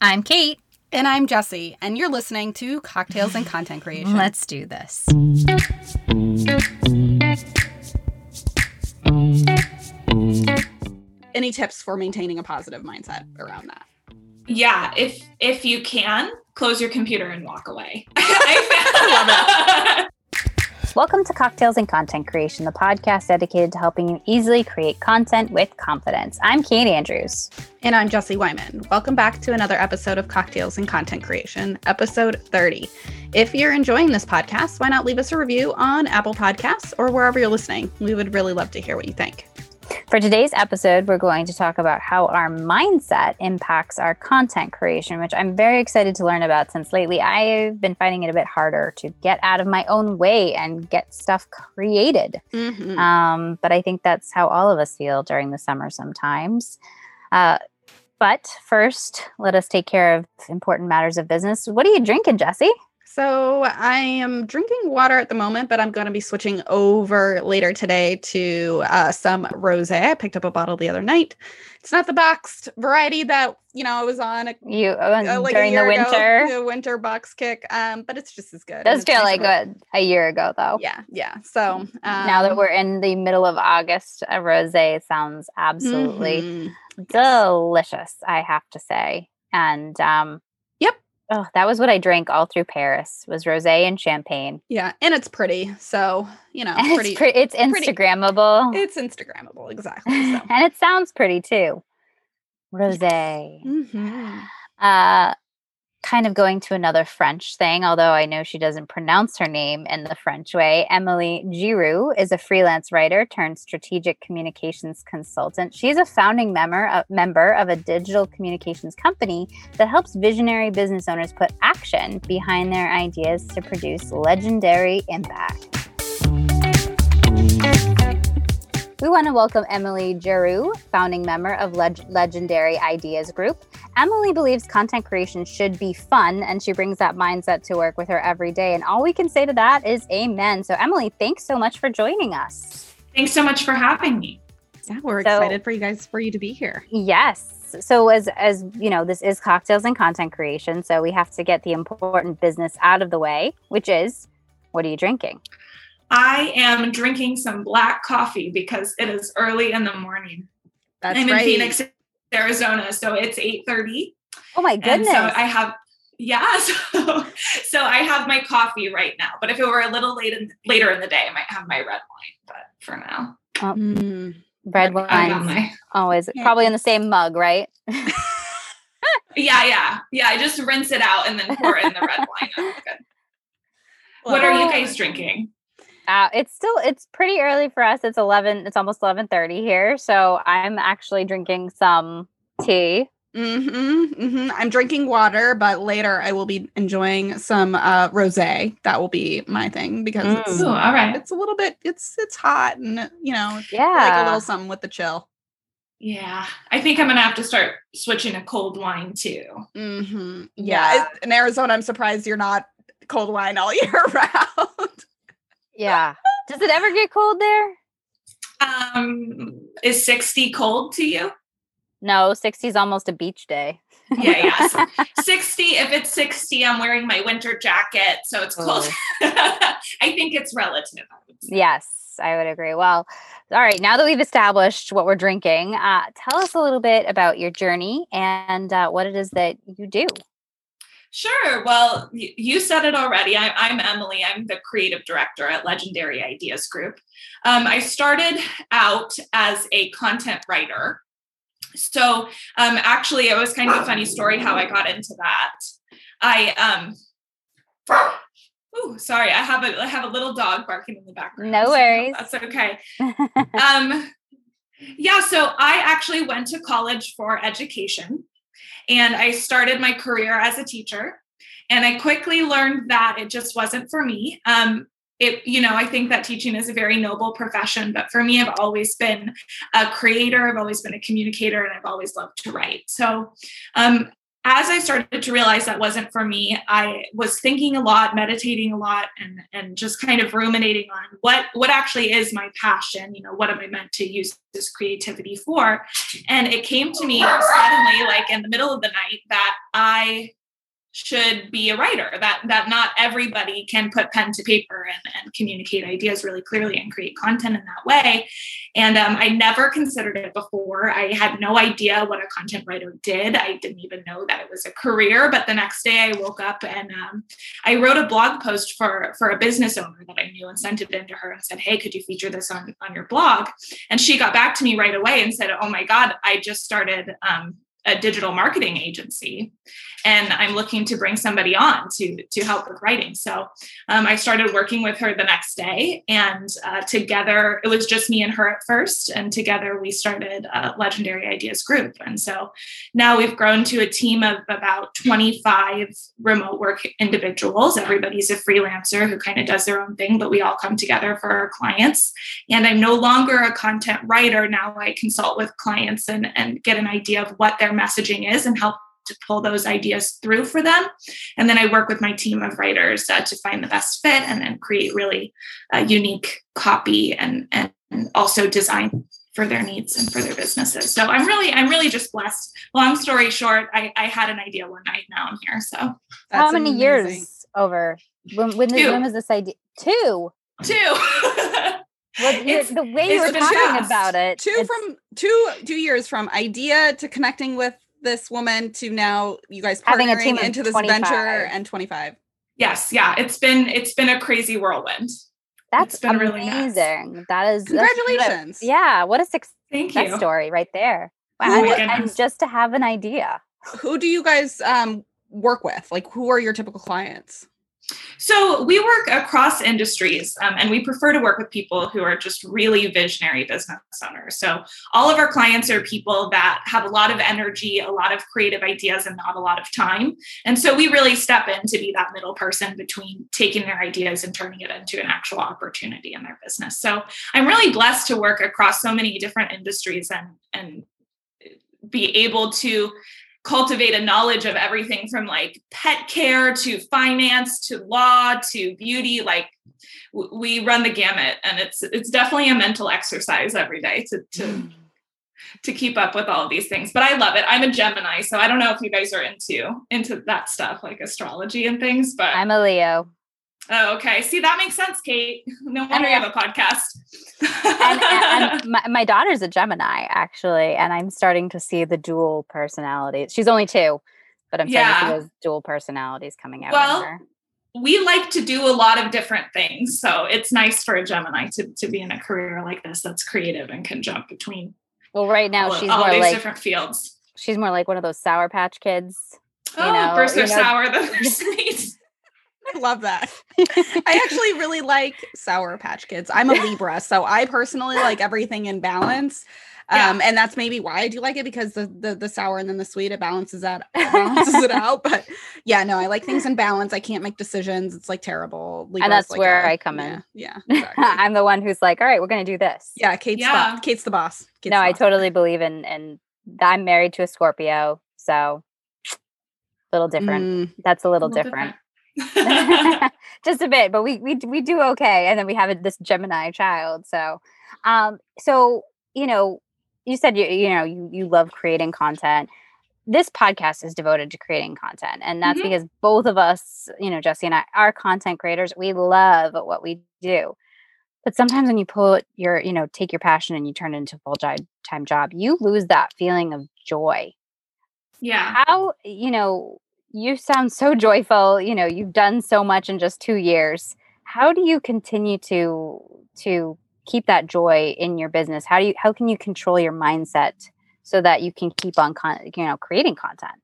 I'm Kate. And I'm Jesse, and you're listening to Cocktails and Content Creation. Let's do this. Any tips for maintaining a positive mindset around that? Yeah, if if you can, close your computer and walk away. Welcome to Cocktails and Content Creation, the podcast dedicated to helping you easily create content with confidence. I'm Kate Andrews. And I'm Jesse Wyman. Welcome back to another episode of Cocktails and Content Creation, episode 30. If you're enjoying this podcast, why not leave us a review on Apple Podcasts or wherever you're listening? We would really love to hear what you think. For today's episode, we're going to talk about how our mindset impacts our content creation, which I'm very excited to learn about since lately I've been finding it a bit harder to get out of my own way and get stuff created. Mm-hmm. Um, but I think that's how all of us feel during the summer sometimes. Uh, but first, let us take care of important matters of business. What are you drinking, Jesse? So I am drinking water at the moment, but I'm going to be switching over later today to uh, some rosé. I picked up a bottle the other night. It's not the boxed variety that you know I was on a, You uh, uh, like during the year ago, winter. the winter box kick. Um, but it's just as good. Does feel like and- a, year ago, though. yeah, yeah. So um, now that we're in the middle of August, a rosé sounds absolutely mhm. delicious. I have to say, and um. Oh, that was what I drank all through Paris. Was rosé and champagne. yeah, and it's pretty. So you know, pretty. it's pretty. It's pretty- Instagrammable, It's Instagrammable, exactly. So. and it sounds pretty too. Rosé. Mhm. uh kind of going to another French thing, although I know she doesn't pronounce her name in the French way. Emily Giroux is a freelance writer turned strategic communications consultant. She's a founding member of, member of a digital communications company that helps visionary business owners put action behind their ideas to produce legendary impact. We want to welcome Emily Giroux, founding member of Leg- Legendary Ideas Group. Emily believes content creation should be fun, and she brings that mindset to work with her every day. And all we can say to that is amen. So, Emily, thanks so much for joining us. Thanks so much for having me. Yeah, we're So- excited for you guys for you to be here. Yes. So, as as you know, this is cocktails and content creation. So we have to get the important business out of the way, which is, what are you drinking? I am drinking some black coffee because it is early in the morning. That's I'm right. in Phoenix, Arizona, so it's 8:30. Oh my And goodness! so I have yeah, so, so I have my coffee right now. But if it were a little late in, later in the day, I might have my red wine. But for now, Mm. Red wine, my always Yeah. probably in the same mug, right? yeah, yeah, yeah. I just rinse it out and then pour it in the red wine. I'm good. What are you guys drinking? Uh, it's still it's pretty early for us. It's eleven. It's almost eleven thirty here. So I'm actually drinking some tea. hmm hmm I'm drinking water, but later I will be enjoying some uh, rosé. That will be my thing because it's Ooh, all right. it's a little bit it's it's hot and you know Yeah. like a little something with the chill. Yeah, I think I'm gonna have to start switching to cold wine too. hmm Yeah. Yeah, it- in Arizona, I'm surprised you're not cold wine all year round. Yeah. Does it ever get cold there? Um, is 60 cold to you? No, 60 is almost a beach day. Yeah, yes. 60. If it's 60, I'm wearing my winter jacket, so it's cold. I think it's relative. I would say. Yes, I would agree. Well, all right. Now that we've established what we're drinking, uh, tell us a little bit about your journey and uh, what it is that you do. Sure. Well, you said it already. I, I'm Emily. I'm the creative director at Legendary Ideas Group. Um, I started out as a content writer. So, um, actually, it was kind of a funny story how I got into that. I, um, ooh, sorry, I have a I have a little dog barking in the background. No so worries. That's okay. um, yeah, so I actually went to college for education and I started my career as a teacher. And I quickly learned that it just wasn't for me. Um, it, you know, I think that teaching is a very noble profession, but for me, I've always been a creator, I've always been a communicator, and I've always loved to write. So, um, as I started to realize that wasn't for me, I was thinking a lot, meditating a lot, and and just kind of ruminating on what what actually is my passion. You know, what am I meant to use this creativity for? And it came to me suddenly, like in the middle of the night, that I should be a writer that that not everybody can put pen to paper and, and communicate ideas really clearly and create content in that way. And um, i never considered it before. I had no idea what a content writer did. I didn't even know that it was a career but the next day i woke up and um, i wrote a blog post for for a business owner that i knew and sent it in to her and said hey could you feature this on on your blog? And she got back to me right away and said oh my god i just started um, a digital marketing agency and i'm looking to bring somebody on to to help with writing. So um, i started working with her the next day and uh, together it was just me and her at first and together we started a legendary ideas group. And so now we've grown to a team of about 25 remote work individuals. Everybody's a freelancer who kind of does their own thing but we all come together for our clients. And i'm no longer a content writer. Now i consult with clients and, and get an idea of what their messaging is and help to pull those ideas through for them. And then I work with my team of writers uh, to find the best fit and then create really uh, unique copy and, and also design for their needs and for their businesses. So I'm really, I'm really just blessed. Long story short, I, I had an idea one night. Now I'm here. So how many amazing. years over? When, when, when was this idea? Two. Two. well, the way you were talking about it. Two from two two years from idea to connecting with this woman to now you guys having a team into this 25. venture and 25 yes yeah it's been it's been a crazy whirlwind that's been amazing really that is congratulations a, yeah what a success Thank you. story right there wow. and, and just to have an idea who do you guys um work with like who are your typical clients so we work across industries um, and we prefer to work with people who are just really visionary business owners. So all of our clients are people that have a lot of energy, a lot of creative ideas, and not a lot of time. And so we really step in to be that middle person between taking their ideas and turning it into an actual opportunity in their business. So I'm really blessed to work across so many different industries and, and be able to cultivate a knowledge of everything from like pet care to finance to law to beauty like w- we run the gamut and it's it's definitely a mental exercise every day to to hmm. to keep up with all of these things but i love it. I'm a gemini so i don't know if you guys are into into that stuff like astrology and things but i'm a leo Oh, okay. See, that makes sense, Kate. No wonder you have a podcast. and, and, and my, my, daughter's a Gemini, actually, and I'm starting to see the dual personalities. She's only two, but I'm starting yeah. to see those dual personalities coming out. Well, we like to do a lot of different things, so it's nice for a Gemini to to be in a career like this that's creative and can jump between. Well, right now all, she's all more these like different fields. She's more like one of those Sour Patch Kids. Oh, know, first they're you know, sour, then they're sweet. I love that. I actually really like Sour Patch Kids. I'm a Libra, so I personally like everything in balance. Um, yeah. and that's maybe why I do like it because the, the the sour and then the sweet it balances that balances it out. But yeah, no, I like things in balance. I can't make decisions. It's like terrible. Libra's and that's like where a, I come in. Yeah, yeah exactly. I'm the one who's like, all right, we're gonna do this. Yeah, Kate's yeah. Kate's the boss. Kate's no, the I totally believe in and I'm married to a Scorpio, so a little different. Mm. That's a little, a little different. different. just a bit, but we we we do okay. And then we have this Gemini child. So, um, so you know, you said you you know you you love creating content. This podcast is devoted to creating content, and that's mm-hmm. because both of us, you know, Jesse and I, are content creators. We love what we do. But sometimes when you put your, you know, take your passion and you turn it into a full time job, you lose that feeling of joy. Yeah. How, you know, you sound so joyful you know you've done so much in just two years. How do you continue to to keep that joy in your business? How do you how can you control your mindset so that you can keep on con- you know creating content?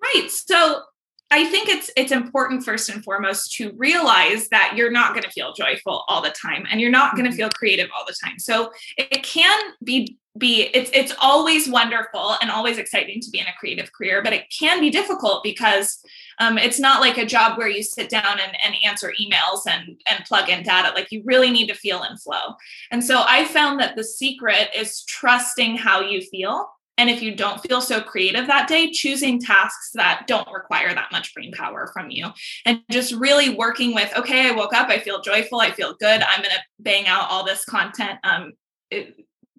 Right so I think it's it's important first and foremost to realize that you're not going to feel joyful all the time and you're not going to mm-hmm. feel creative all the time. So it can be be it's it's always wonderful and always exciting to be in a creative career, but it can be difficult because um, it's not like a job where you sit down and, and answer emails and and plug in data. Like you really need to feel in flow. And so I found that the secret is trusting how you feel And if you don't feel so creative that day, choosing tasks that don't require that much brain power from you. And just really working with, okay, I woke up, I feel joyful, I feel good, I'm going to bang out all this content. Um,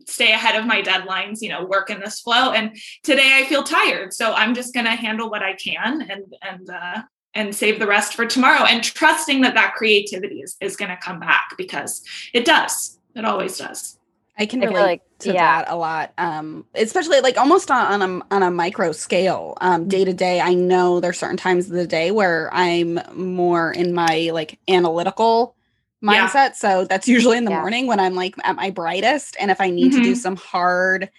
stay ahead of my deadlines you know work in this flow. And today i feel tired so i'm just going to handle what i can and and uh, and save the rest for tomorrow. And trusting that that creativity is, is going to come back because it does. It always does i can relate like, to yeah. that a lot um especially like almost on, on a on a micro scale um day to day i know there's certain times of the day where i'm more in my like analytical mindset. Yeah. So that's usually in the yeah. morning when I'm like at my brightest. And if I need mm-hmm. to do mm-hmm. some hard,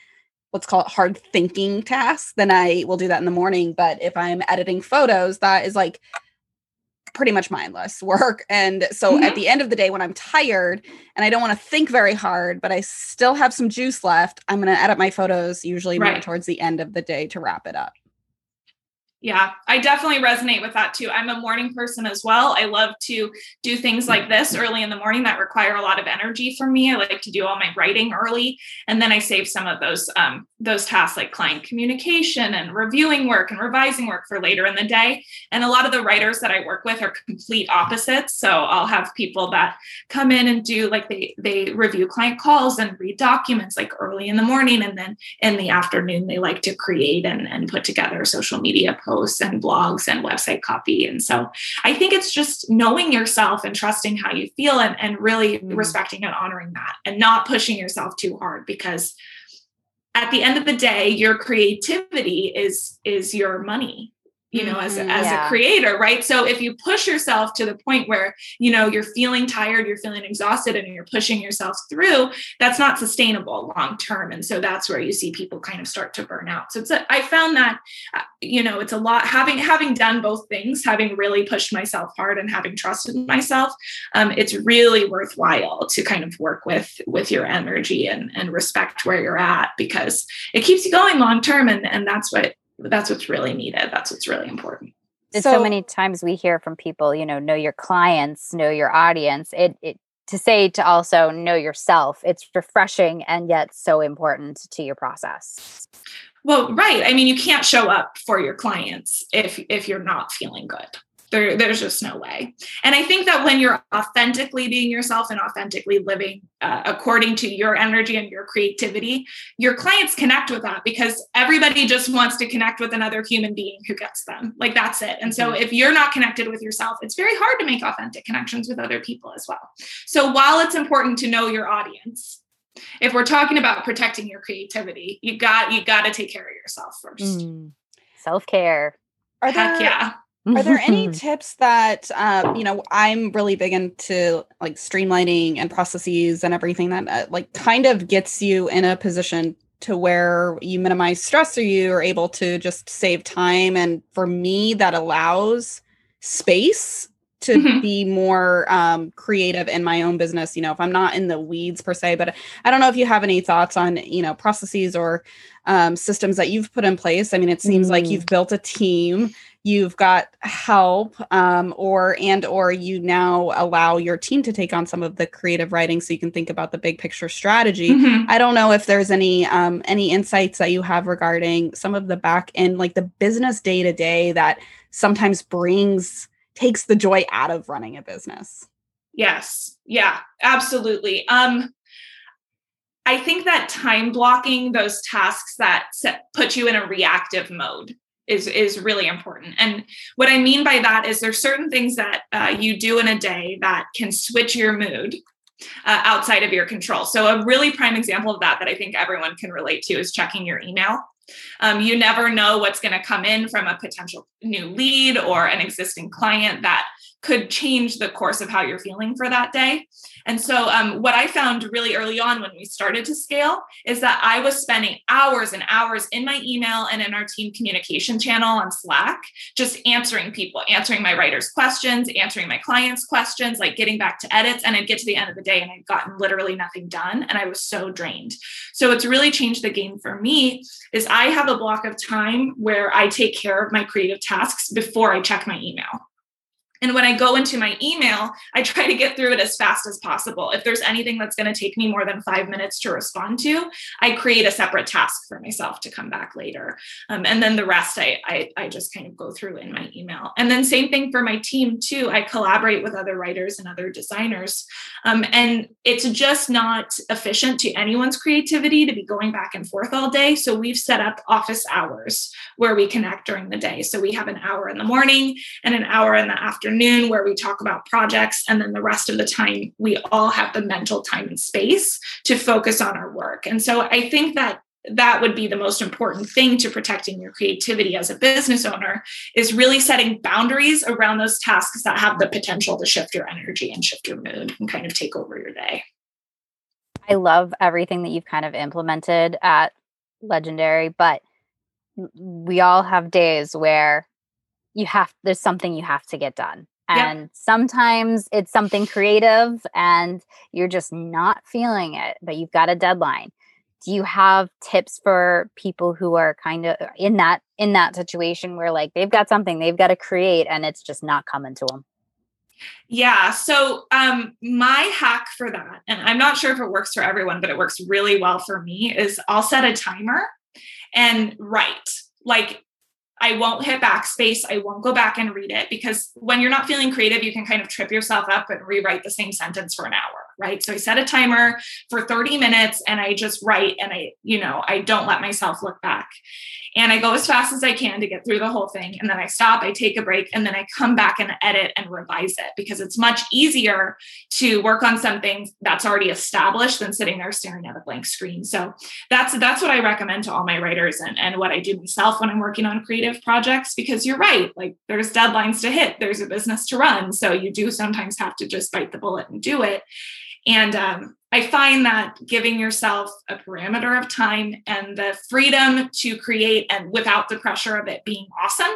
let's call it hard thinking tasks, then I will do that in the morning. But if I'm editing photos, that is like pretty much mindless work. And so mm-hmm. at the end of the day, when I'm tired and I don't want to think very hard, but I still have some juice left, I'm going to edit my photos usually right. more towards the end of the day to wrap it up. Yeah, I definitely resonate with that too. I'm a morning person as well. I love to do things like this early in the morning that require a lot of energy from me. I like to do all my writing early, and then I save some of those um, those tasks like client communication and reviewing work and revising work for later in the day. And a lot of the writers that I work with are complete opposites. So I'll have people that come in and do like they they review client calls and read documents like early in the morning, and then in the afternoon they like to create and, and put together social media posts and blogs and website copy. And so I think it's just knowing yourself and trusting how you feel and, and really mm. respecting and honoring that and not pushing yourself too hard because at the end of the day, your creativity is is your money you know as, mm-hmm, as yeah. a creator right? So if you push yourself to the point where you know you're feeling tired you're feeling exhausted and you're pushing yourself through that's not sustainable long term. And so that's where you see people kind of start to burn out. So it's a, I found that uh, you know it's a lot having having done both things having really pushed myself hard and having trusted myself um, it's really worthwhile to kind of work with with your energy and and respect where you're at because it keeps you going long term and and that's what that's what's really needed. That's what's really important. And so, so many times we hear from people, you know, know your clients, know your audience. It, it to say to also know yourself. It's refreshing and yet so important to your process. Well, right. I mean, you can't show up for your clients if if you're not feeling good. There, there's just no way. And I think that when you're authentically being yourself and authentically living uh, according to your energy and your creativity, your clients connect with that because everybody just wants to connect with another human being who gets them. Like that's it. And so mm-hmm. if you're not connected with yourself, it's very hard to make authentic connections with other people as well. So while it's important to know your audience, if we're talking about protecting your creativity, you got you got to take care of yourself first. Mm. Self care. Are there, Heck yeah are there any tips that um, you know? I'm really big into like streamlining and processes and everything that uh, like kind of gets you in a position to where you minimize stress or you are able to just save time. And for me, that allows space to mm-hmm. be more um, creative in my own business you know if i'm not in the weeds per se but i don't know if you have any thoughts on you know processes or um, systems that you've put in place i mean it seems mm. like you've built a team you've got help um, or and or you now allow your team to take on some of the creative writing so you can think about the big picture strategy mm-hmm. i don't know if there's any um, any insights that you have regarding some of the back end like the business day to day that sometimes brings takes the joy out of running a business. Yes. Yeah absolutely. Um I think that time blocking those tasks that set, put you in a reactive mode is is really important. And what i mean by that is there's certain things that uh, you do in a day that can switch your mood uh, outside of your control. So a really prime example of that that i think everyone can relate to is checking your email um, you never know what's going to come in from a potential new lead or an existing client that could change the course of how you're feeling for that day. And so, um, what I found really early on when we started to scale is that I was spending hours and hours in my email and in our team communication channel on Slack, just answering people, answering my writers' questions, answering my clients' questions, like getting back to edits. And I'd get to the end of the day and I'd gotten literally nothing done. And I was so drained. So, it's really changed the game for me is I have a block of time where I take care of my creative tasks before I check my email And when I go into my email, I try to get through it as fast as possible. If there's anything that's going to take me more than five minutes to respond to, I create a separate task for myself to come back later. Um, and then the rest I, I, I just kind of go through in my email. And then same thing for my team too. I collaborate with other writers and other designers. Um, and it's just not efficient to anyone's creativity to be going back and forth all day. So we've set up office hours where we connect during the day. So we have an hour in the morning and an hour in the afternoon afternoon where we talk about projects. And then the rest of the time, we all have the mental time and space to focus on our work. And so I think that that would be the most important thing to protecting your creativity as a business owner is really setting boundaries around those tasks that have the potential to shift your energy and shift your mood and kind of take over your day. I love everything that you've kind of implemented at Legendary, but we all have days where you have there's something you have to get done. And yep. sometimes it's something creative and you're just not feeling it but you've got a deadline. Do you have tips for people who are kind of in that in that situation where like they've got something they've got to create and it's just not coming to them yeah so um my hack for that and i'm not sure if it works for everyone but it works really well for me is i'll set a timer and write. Like I won't hit backspace. I won't go back and read it because when you're not feeling creative, you can kind of trip yourself up and rewrite the same sentence for an hour, right? So I set a timer for 30 minutes and I just write and I, you know, I don't let myself look back and I go as fast as I can to get through the whole thing. And then I stop, I take a break, and then I come back and edit and revise it because it's much easier to work on something that's already established than sitting there staring at a blank screen. So that's that's what I recommend to all my writers and, and what I do myself when I'm working on creative projects because you're right, like there's deadlines to hit, there's a business to run. So you do sometimes have to just bite the bullet and do it. And um, I find that giving yourself a parameter of time and the freedom to create and without the pressure of it being awesome,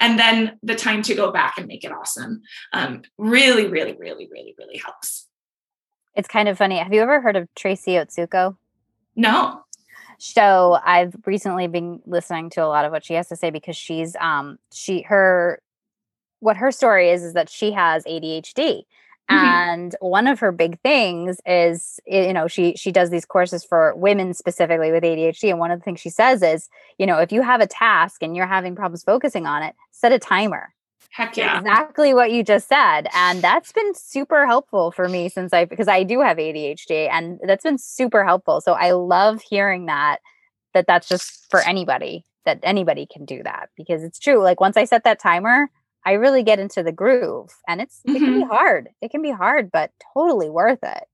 and then the time to go back and make it awesome um, really, really, really, really, really helps. It's kind of funny. Have you ever heard of Tracy Otsuka? No. So I've recently been listening to a lot of what she has to say because she's um she her what her story is is that she has ADHD Mm-hmm. And one of her big things is, you know, she she does these courses for women specifically with ADHD. And one of the things she says is, you know, if you have a task and you're having problems focusing on it, set a timer. Heck yeah. Exactly what you just said. And that's been super helpful for me since I because I do have ADHD and that's been super helpful. So I love hearing that that that's just for anybody that anybody can do that because it's true. Like once I set that timer, I really get into the groove and it's mm-hmm. it can be mm-hmm. hard. It can be hard, but totally worth it.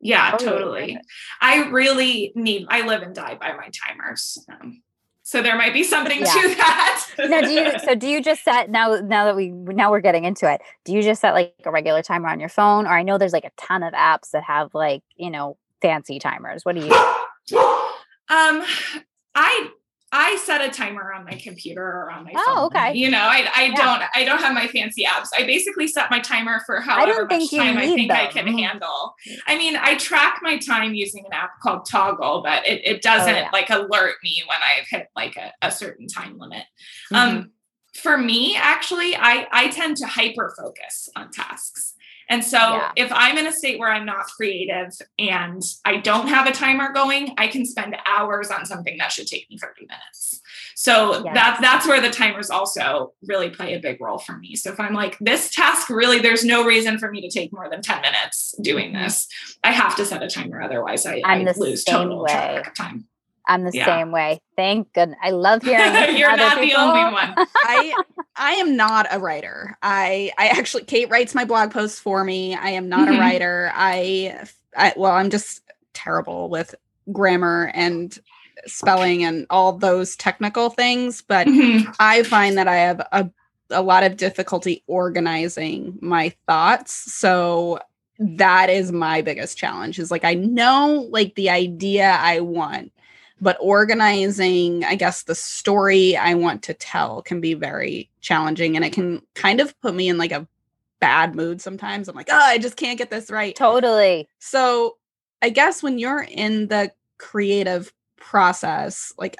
Yeah, totally. totally. I really need I live and die by my timers. Um, so there might be something yeah. to that. now, do you so do you just set now now that we now we're getting into it, do you just set like a regular timer on your phone? Or I know there's like a ton of apps that have like, you know, fancy timers. What do you um I I set a timer on my computer or on my oh, phone. Oh, okay. You know, I, I yeah. don't I don't have my fancy apps. I basically set my timer for however much time I think them. I can handle. I mean, I track my time using an app called Toggl, but it, it doesn't oh, yeah. like alert me when I've hit like a, a certain time limit. Mm-hmm. Um, for me, actually, I I tend to hyper focus on tasks. And so yeah. if I'm in a state where I'm not creative and I don't have a timer going, I can spend hours on something that should take me 30 minutes. So yes. that's that's where the timers also really play a big role for me. So if I'm like this task really there's no reason for me to take more than 10 minutes doing mm-hmm. this, I have to set a timer otherwise I, I lose total way. track of time. I'm the yeah. same way. Thank goodness. I love hearing. You're not people. the only one. I I am not a writer. I I actually Kate writes my blog posts for me. I am not mm-hmm. a writer. I, I well, I'm just terrible with grammar and spelling and all those technical things. But mm-hmm. I find that I have a a lot of difficulty organizing my thoughts. So that is my biggest challenge is like I know like the idea I want but organizing i guess the story i want to tell can be very challenging and it can kind of put me in like a bad mood sometimes. I'm like oh i just can't get this right. Totally. So i guess when you're in the creative process like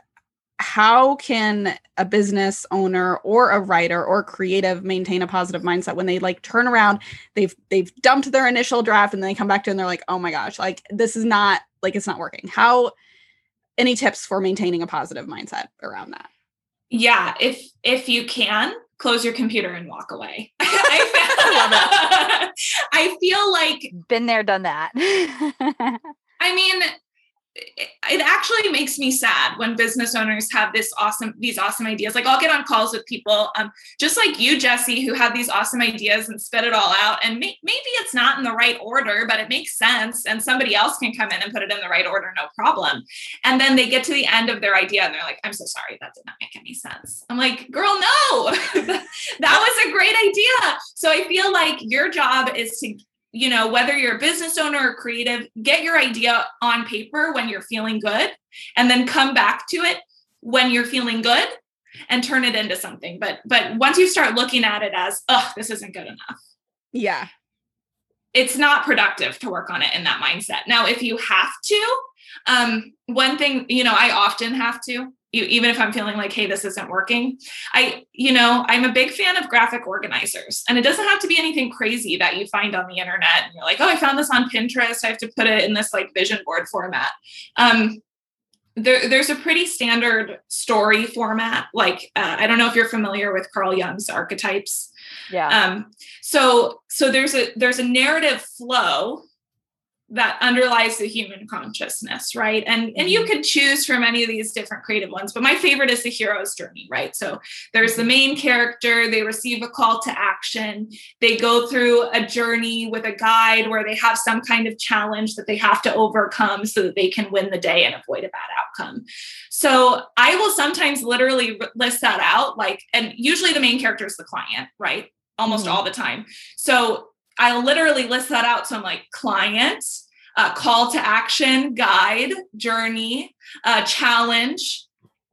how can a business owner or a writer or creative maintain a positive mindset when they like turn around they've they've dumped their initial draft and then they come back to it and they're like oh my gosh like this is not like it's not working. How any tips for maintaining a positive mindset around that? Yeah if if you can close your computer and walk away. I, I feel like been there done that. I mean it actually makes me sad when business owners have this awesome these awesome ideas. Like i'll get on calls with people um, just like you jesse who have these awesome ideas and spit it all out. And may- maybe it's not in the right order but it makes sense and somebody else can come in and put it in the right order no problem. And then they get to the end of their idea and they're like i'm so sorry that did not make any sense. I'm like girl no. That was a great idea. So i feel like your job is to you know, whether you're a business owner or creative, get your idea on paper when you're feeling good and then come back to it when you're feeling good and turn it into something. But but once you start looking at it as, oh, this isn't good enough. Yeah. It's not productive to work on it in that mindset. Now, if you have to, um, one thing, you know, I often have to, even if I'm feeling like, hey, this isn't working. I, you know, I'm a big fan of graphic organizers, and it doesn't have to be anything crazy that you find on the internet. And you're like, oh, I found this on Pinterest. I have to put it in this like vision board format. Um, there, there's a pretty standard story format. Like, uh, I don't know if you're familiar with Carl Jung's archetypes. Yeah. Um, so, so there's a there's a narrative flow that underlies the human consciousness right and and you mm-hmm. could choose from any of these different creative ones but my favorite is the hero's journey right so there's the main character they receive a call to action they go through a journey with a guide where they have some kind of challenge that they have to overcome so that they can win the day and avoid a bad outcome so i will sometimes literally list that out like and usually the main character is the client right almost mm-hmm. all the time so I'll literally list that out. So I'm like, client, uh, call to action, guide, journey, uh, challenge,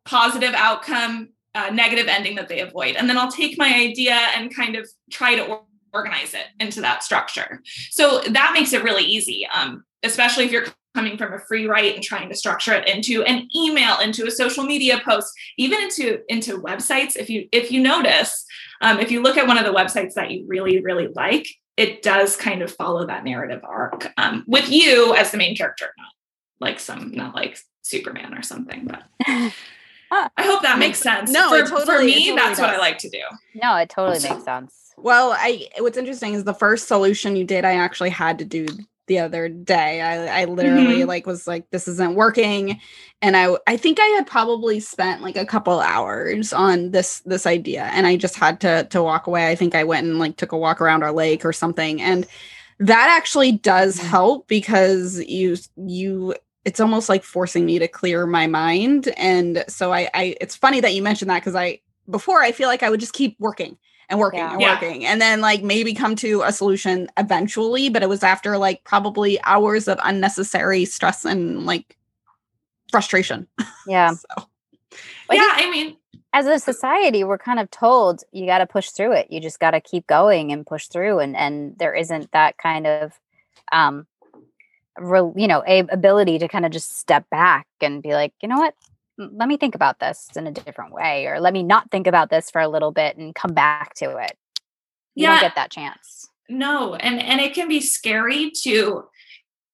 positive outcome, uh, negative ending that they avoid. And then I'll take my idea and kind of try to organize it into that structure. So that makes it really easy, um, especially if you're coming from a free write and trying to structure it into an email into a social media post even into into websites if you if you notice um, if you look at one of the websites that you really really like it does kind of follow that narrative arc um, with you as the main character, not like some, not like Superman or something. But I hope that makes sense. No, for, totally, for me, totally that's does. what I like to do. No, it totally makes sense. Well, I what's interesting is the first solution you did, I actually had to do the other day. I, I literally mm-hmm. like was like, this isn't working. And I I think I had probably spent like a couple hours on this this idea and I just had to to walk away. I think I went and like took a walk around our lake or something. And that actually does mm-hmm. help because you you it's almost like forcing me to clear my mind. And so I I it's funny that you mentioned that because I before I feel like I would just keep working and working yeah. and working. And then like maybe come to a solution eventually but it was after like probably hours of unnecessary stress and like frustration. Yeah. So yeah i mean as a society we're kind of told you got to push through it. You just got to keep going and push through and and there isn't that kind of um real you know a ability to kind of just step back and be like you know what let me think about this in a different way or let me not think about this for a little bit and come back to it you yeah. don't get that chance no and and it can be scary to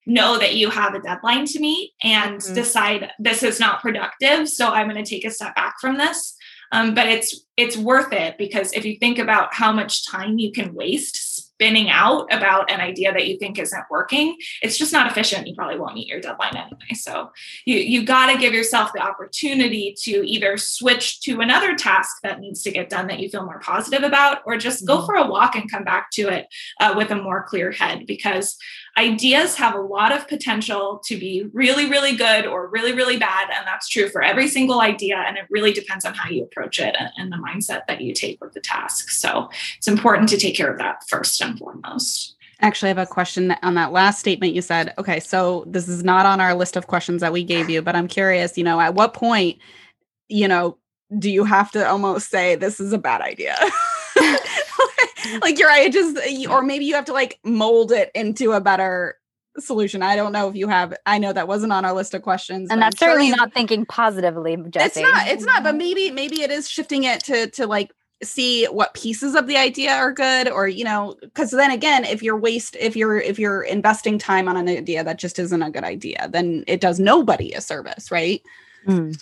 know that you have a deadline to meet and mm-hmm. decide this is not productive so i'm going to take a step back from this um, but it's it's worth it because if you think about how much time you can waste spinning out about an idea that you think isn't working, it's just not efficient. You probably won't meet your deadline anyway. So you you got to give yourself the opportunity to either switch to another task that needs to get done that you feel more positive about, or just go mm-hmm. for a walk and come back to it uh, with a more clear head because ideas have a lot of potential to be really, really good or really, really bad. And that's true for every single idea. And it really depends on how you approach it and the mindset that you take with the task. So it's important to take care of that first and foremost. Actually, I have a question on that last statement you said. Okay, so this is not on our list of questions that we gave you, but I'm curious, you know, at what point, you know, do you have to almost say this is a bad idea? like you're right, just or maybe you have to like mold it into a better solution. I don't know if you have. I know that wasn't on our list of questions, and that's certainly not thinking positively. Jesse. It's not. It's not. But maybe maybe it is shifting it to to like see what pieces of the idea are good or you know because then again if you're waste if you're if you're investing time on an idea that just isn't a good idea then it does nobody a service right mm.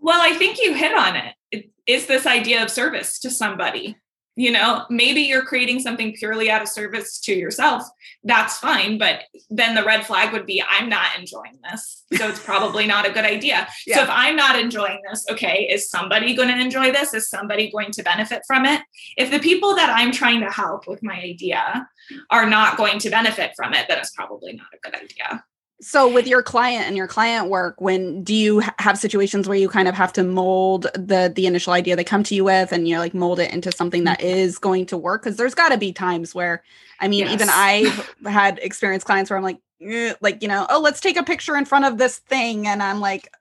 well i think you hit on it. it is this idea of service to somebody you know maybe you're creating something purely out of service to yourself that's fine but then the red flag would be i'm not enjoying this so it's probably not a good idea. Yeah. so if i'm not enjoying this okay is somebody going to enjoy this? Is somebody going to benefit from it? If the people that i'm trying to help with my idea are not going to benefit from it then it's probably not a good idea so with your client and your client work when do you have situations where you kind of have to mold the the initial idea they come to you with and you're like mold it into something that is going to work because there's got to be times where i mean yes. even i've had experienced clients where i'm like eh, like you know oh let's take a picture in front of this thing and i'm like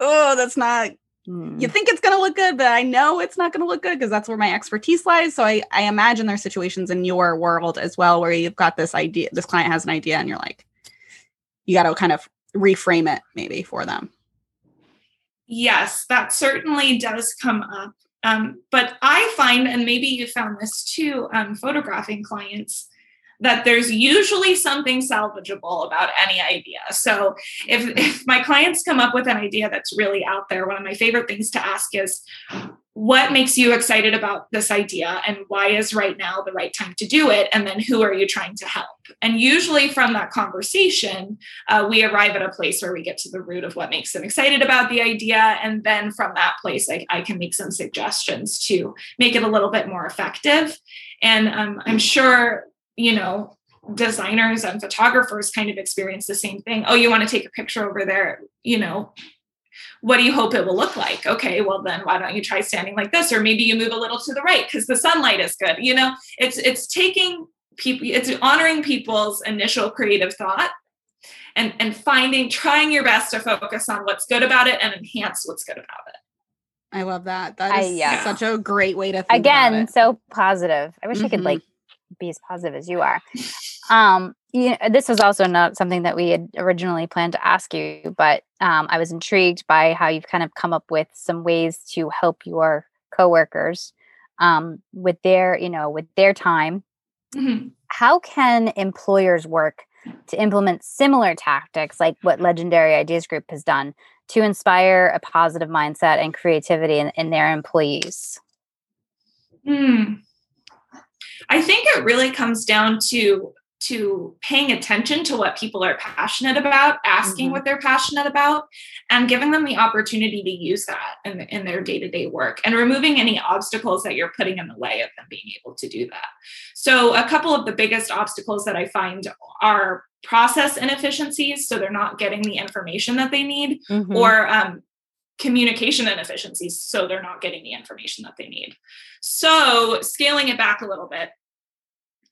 oh that's not you hmm. think it's going to look good but i know it's not going to look good because that's where my expertise lies so I, I imagine there's situations in your world as well where you've got this idea this client has an idea and you're like you got to kind of reframe it maybe for them. Yes, that certainly does come up. Um, but I find, and maybe you found this too, um, photographing clients, that there's usually something salvageable about any idea. So if, if my clients come up with an idea that's really out there, one of my favorite things to ask is, what makes you excited about this idea and why is right now the right time to do it? And then who are you trying to help? And usually from that conversation uh, we arrive at a place where we get to the root of what makes them excited about the idea. And then from that place i, I can make some suggestions to make it a little bit more effective. And um, i'm sure you know designers and photographers kind of experience the same thing oh you want to take a picture over there you know what do you hope it will look like? Okay, well then why don't you try standing like this? Or maybe you move a little to the right because the sunlight is good. You know, it's it's taking people, it's honoring people's initial creative thought and and finding, trying your best to focus on what's good about it and enhance what's good about it. I love that. That is I, yeah. such a great way to think again so positive. I wish mm-hmm. I could mm-hmm. like be as positive as you are. Um, you know, this was also not something that we had originally planned to ask you, but um, I was intrigued by how you've kind of come up with some ways to help your coworkers um, with their, you know, with their time. Mm-hmm. How can employers work to implement similar tactics like what Legendary Ideas Group has done to inspire a positive mindset and creativity in, in their employees? Hmm. I think it really comes down to to paying attention to what people are passionate about, asking mm-hmm. what they're passionate about, and giving them the opportunity to use that in, in their day to day work and removing any obstacles that you're putting in the way of them being able to do that. So, a couple of the biggest obstacles that I find are process inefficiencies. So, they're not getting the information that they need, mm-hmm. or um, communication inefficiencies. So, they're not getting the information that they need. So, scaling it back a little bit,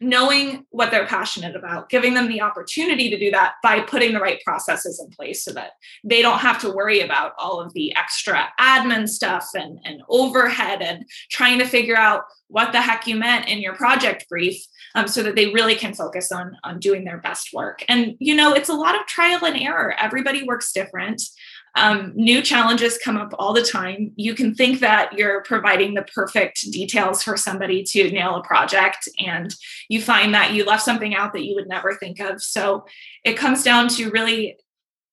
knowing what they're passionate about, giving them the opportunity to do that by putting the right processes in place so that they don't have to worry about all of the extra admin stuff and, and overhead and trying to figure out what the heck you meant in your project brief um, so that they really can focus on, on doing their best work. And, you know, it's a lot of trial and error. Everybody works different. Um, new challenges come up all the time. You can think that you're providing the perfect details for somebody to nail a project, and you find that you left something out that you would never think of. So it comes down to really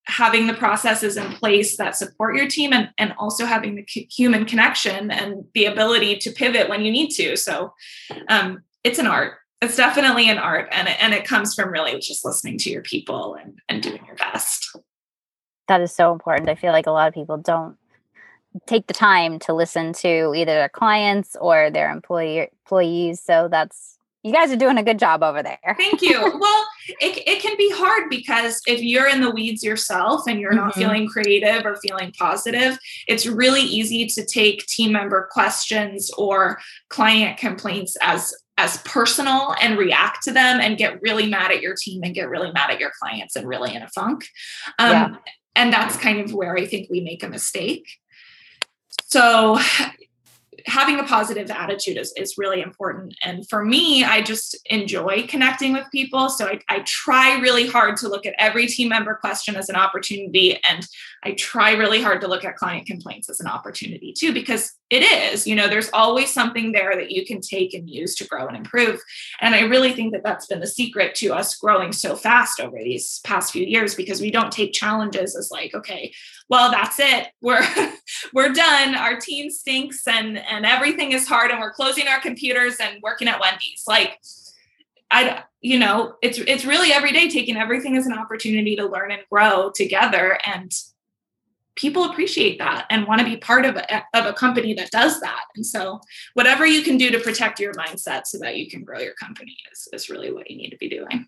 having the processes in place that support your team and, and also having the human connection and the ability to pivot when you need to. So um, it's an art. It's definitely an art, and it, and it comes from really just listening to your people and, and doing your best that is so important. I feel like a lot of people don't take the time to listen to either their clients or their employee employees. So that's you guys are doing a good job over there. Thank you. well, it, it can be hard because if you're in the weeds yourself and you're not mm-hmm. feeling creative or feeling positive, it's really easy to take team member questions or client complaints as as personal and react to them and get really mad at your team and get really mad at your clients and really in a funk. Um, yeah and that's kind of where I think we make a mistake. So having a positive attitude is, is really important. And for me, I just enjoy connecting with people. So I, I try really hard to look at every team member question as an opportunity. And I try really hard to look at client complaints as an opportunity too, because it is, you know, there's always something there that you can take and use to grow and improve. And I really think that that's been the secret to us growing so fast over these past few years because we don't take challenges as like, okay, well, that's it. We're we're done. Our team stinks and and everything is hard and we're closing our computers and working at Wendy's. Like I you know, it's it's really every day taking everything as an opportunity to learn and grow together and people appreciate that and want to be part of a, of a company that does that. And so whatever you can do to protect your mindset so that you can grow your company is, is really what you need to be doing.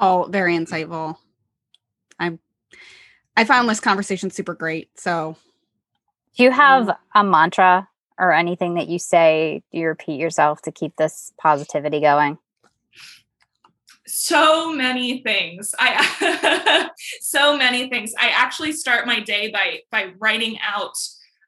Oh, very insightful. I'm I found this conversation super great. So, do you mm. have a mantra or anything that you say, do you repeat yourself to keep this positivity going? So many things. I so many things. I actually start my day by by writing out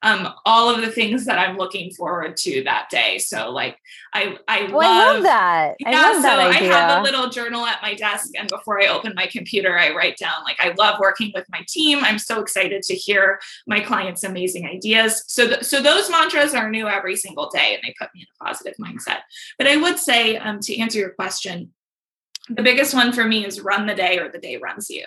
um, all of the things that I'm looking forward to that day. So like I I, oh, love, I love that. Yeah, I love so that I have a little journal at my desk and before I open my computer, I write down like I love working with my team. I'm so excited to hear my clients' amazing ideas. So th- so those mantras are new every single day and they put me in a positive mindset. But I would say um, to answer your question, the biggest one for me is run the day or the day runs you.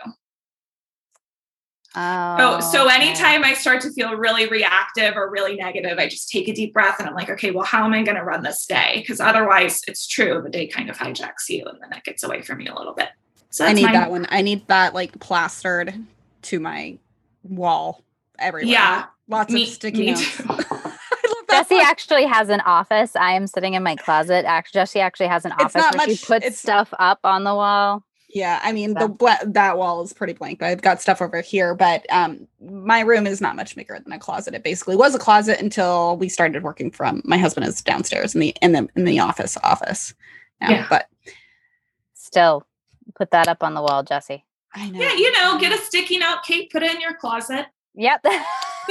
Oh, So, oh, so anytime I start to feel really reactive or really negative, I just take a deep breath and I'm like, okay, well, how am I going to run this day? Because otherwise, it's true, the day kind of hijacks you and then it gets away from you a little bit. So I need my- that one. I need that like plastered to my wall everywhere. Yeah, Lots me- of sticky notes. too. I love that Jesse actually has an office. I am sitting in my closet. Actually, Jesse actually has an office not where much- she puts stuff up on the wall. Yeah, I mean So- the bla- that wall is pretty blank. I've got stuff over here, but um my room is not much bigger than a closet. It basically was a closet until we started working from my husband is downstairs in the in the in the office office. Now, Yeah. but Still, put that up on the wall, Jesse. I know. yeah, you know, get a sticky note, Kate, put it in your closet. Yep.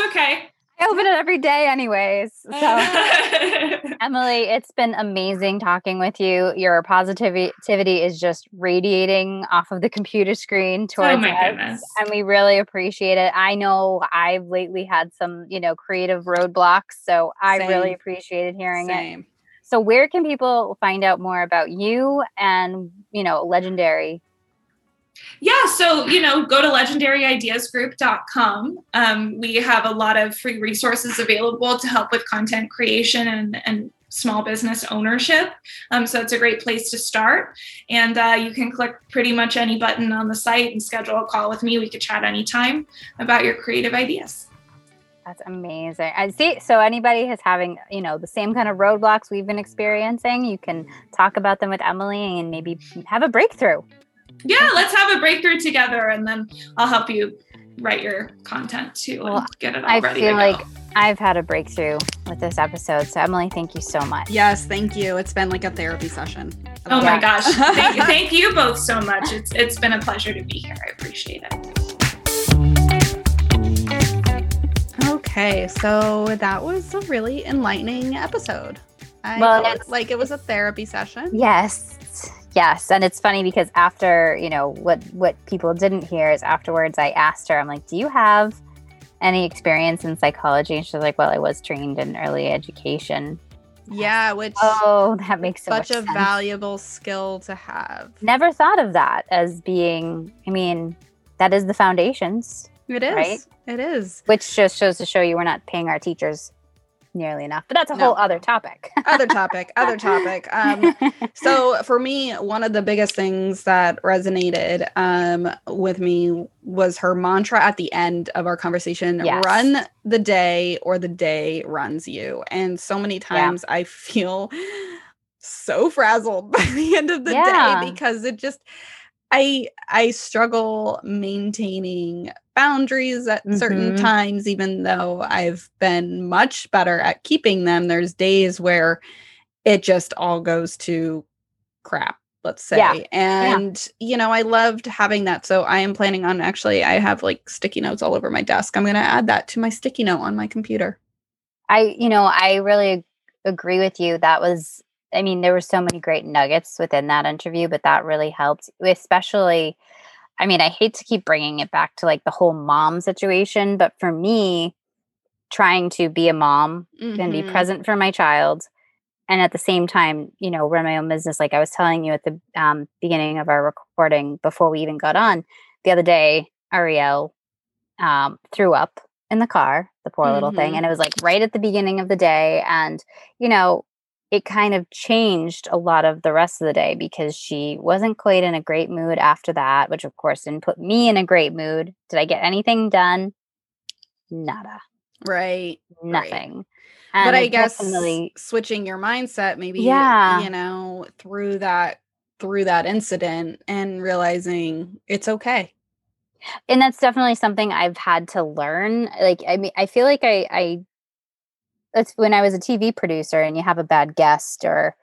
Okay. I open it every day, anyways. So. Emily, it's been amazing talking with you. Your positivity is just radiating off of the computer screen oh towards oh my us, goodness. and we really appreciate it. I know I've lately had some, you know, creative roadblocks, so I really appreciated hearing it. Same. So, where can people find out more about you and, you know, Legendary? Yeah, so you know, go to legendaryideasgroup.com. Um, we have a lot of free resources available to help with content creation and, and small business ownership. Um, so it's a great place to start. And uh, you can click pretty much any button on the site and schedule a call with me. We could chat anytime about your creative ideas. That's amazing. I see. So, anybody is having, you know, the same kind of roadblocks we've been experiencing, you can talk about them with Emily and maybe have a breakthrough. Yeah, let's have a breakthrough together, and then I'll help you write your content too and get it all I ready feel to like go. I've had a breakthrough with this episode. So, Emily, thank you so much. Yes, thank you. It's been like a therapy session. Oh Yeah. my gosh. Thank you, thank you both so much. It's it's been a pleasure to be here. I appreciate it. Okay, so that was a really enlightening episode. I Well, felt it's- like it was a therapy session. Yes. Yes, and it's funny because after, you know, what what people didn't hear is afterwards I asked her, I'm like, "Do you have any experience in psychology?" And she's like, "Well, I was trained in early education." Yeah, which Oh, that makes so such a sense. valuable skill to have. Never thought of that as being, I mean, that is the foundations, It is. Right? It is. which just shows to show you we're not paying our teachers nearly enough. But that's a No. whole other topic. Other topic. other topic. Um, so for me, one of the biggest things that resonated um, with me was her mantra at the end of our conversation: Yes. "Run the day, or the day runs you." And so many times I feel so frazzled by the end of the Yeah. day because it just. I I struggle maintaining boundaries at certain Mhm. times even though I've been much better at keeping them there's days where it just all goes to crap let's say Yeah. and you know I loved having that so I am planning on actually I have like sticky notes all over my desk I'm going to add that to my sticky note on my computer I, you know, I really agree with you. That was, I mean, there were so many great nuggets within that interview, but that really helped, especially. I mean, I hate to keep bringing it back to like the whole mom situation, but for me, trying to be a mom mm-hmm. and be mm-hmm. present for my child, and at the same time, you know, run my own business. Like I was telling you at the um, beginning of our recording before we even got on the other day, Ariel um, threw up in the car, the poor mm-hmm. little thing. Mm-hmm. And it was like right at the beginning of the day. And, you know, it kind of changed a lot of the rest of the day because she wasn't quite in a great mood after that, which of course didn't put me in a great mood. Did I get anything done? Nada. Right. Nothing. Right. but I guess switching your mindset, maybe, yeah. you know, through that through that incident and realizing it's okay and that's definitely something I've had to learn. Like, I mean, I feel like I, I, it's when I was a TV producer and you have a bad guest or,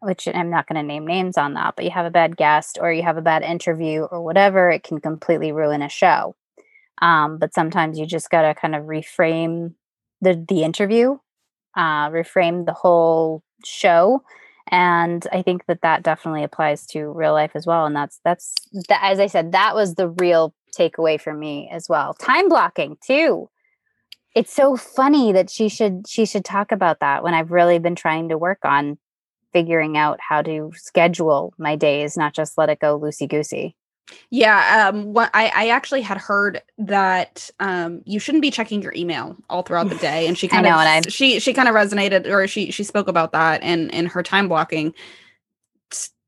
which I'm not going to name names on that, but you have a bad guest or you have a bad interview or whatever, it can completely ruin a show. Um, but sometimes you just got to kind of reframe the the interview, uh, reframe the whole show, and i think that that definitely applies to real life as well and that's that's that as i said that was the real takeaway for me as well. Time blocking too. It's so funny that she should she should talk about that when I've really been trying to work on figuring out how to schedule my days, not just let it go loosey goosey. Yeah, um, what I, I actually had heard that um, you shouldn't be checking your email all throughout the day, and she kind of she she kind of resonated, or she she spoke about that in in her time blocking,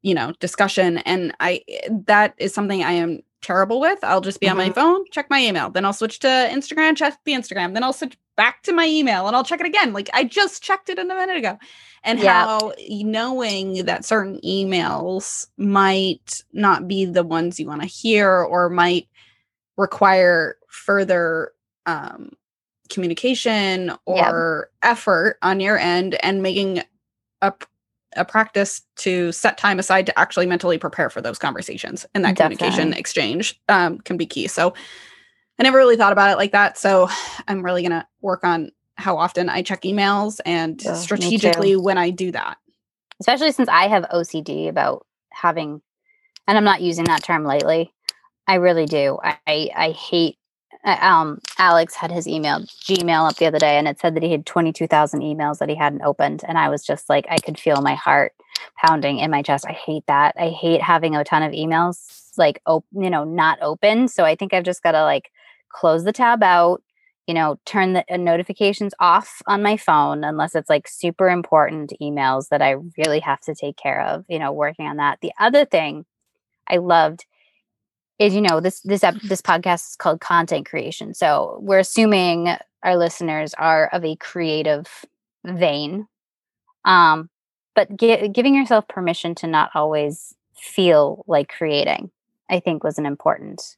you know, discussion, and I that is something I am terrible with. I'll just be mm-hmm. on my mm-hmm. phone, check my email. Then I'll switch to Instagram, check the Instagram. Then I'll switch back to my email and I'll check it again. Like I just checked it in a minute ago. And yep. how knowing that certain emails might not be the ones you want to hear or might require further um, communication or yep. effort on your end and making a a practice to set time aside to actually mentally prepare for those conversations and that Definitely. communication exchange um, can be key. So I never really thought about it like that. So I'm really going to work on how often I check emails and oh, strategically when I do that. Especially since I have OCD about having, and I'm not using that term lightly. I really do. I, I, I hate um, Alex had his email Gmail up the other day, and it said that he had twenty two thousand emails that he hadn't opened, and I was just like, I could feel my heart pounding in my chest. I hate that. I hate having a ton of emails like op- you know not open. So I think I've just got to like close the tab out, you know, turn the uh, notifications off on my phone unless it's like super important emails that I really have to take care of. You know, working on that. The other thing I loved is you know this this this podcast is called content creation. So we're assuming our listeners are of a creative vein. Um but gi- giving yourself permission to not always feel like creating i think was an important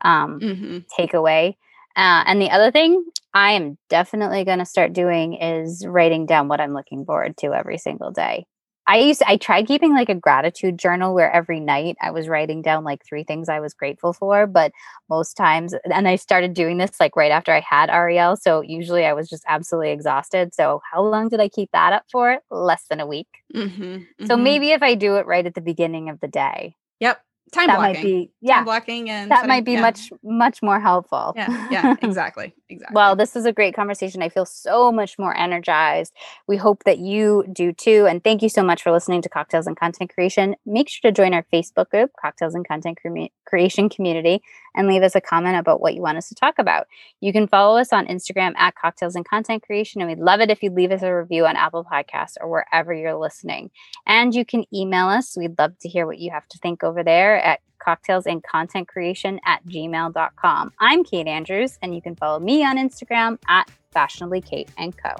um mm-hmm. takeaway. Uh, and the other thing i am definitely going to start doing is writing down what i'm looking forward to every single day I used to, I tried keeping like a gratitude journal where every night I was writing down like three things I was grateful for, but most times and I started doing this like right after I had Ariel, so usually I was just absolutely exhausted. So how long did I keep that up for? Less than a week. Mm-hmm, mm-hmm. So maybe if I do it right at the beginning of the day. Yep time that blocking. might be yeah time blocking and that setting, might be yeah. much much more helpful yeah yeah exactly exactly. well this was a great conversation i feel so much more energized. We hope that you do too and thank you so much for listening to cocktails and content creation. Make sure to join our facebook group cocktails and content Cre- creation community and leave us a comment about what you want us to talk about. You can follow us on instagram at cocktails and content creation and we'd love it if you'd leave us a review on apple podcasts or wherever you're listening. And you can email us. We'd love to hear what you have to think over there at cocktails and content creation at gmail.com. I'm Kate Andrews, and you can follow me on Instagram at fashionably Kate and Co.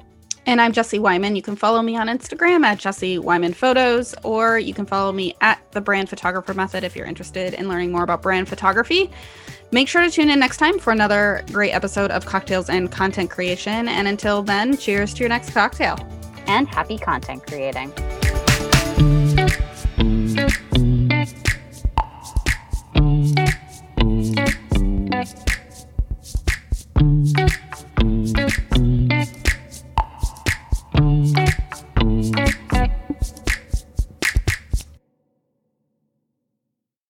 And I'm Jesse Wyman. You can follow me on Instagram at Jesse Wyman Photos, or you can follow me at the Brand Photographer Method if you're interested in learning more about brand photography. Make sure to tune in next time for another great episode of Cocktails and Content Creation. And until then, cheers to your next cocktail. And happy content creating. ね。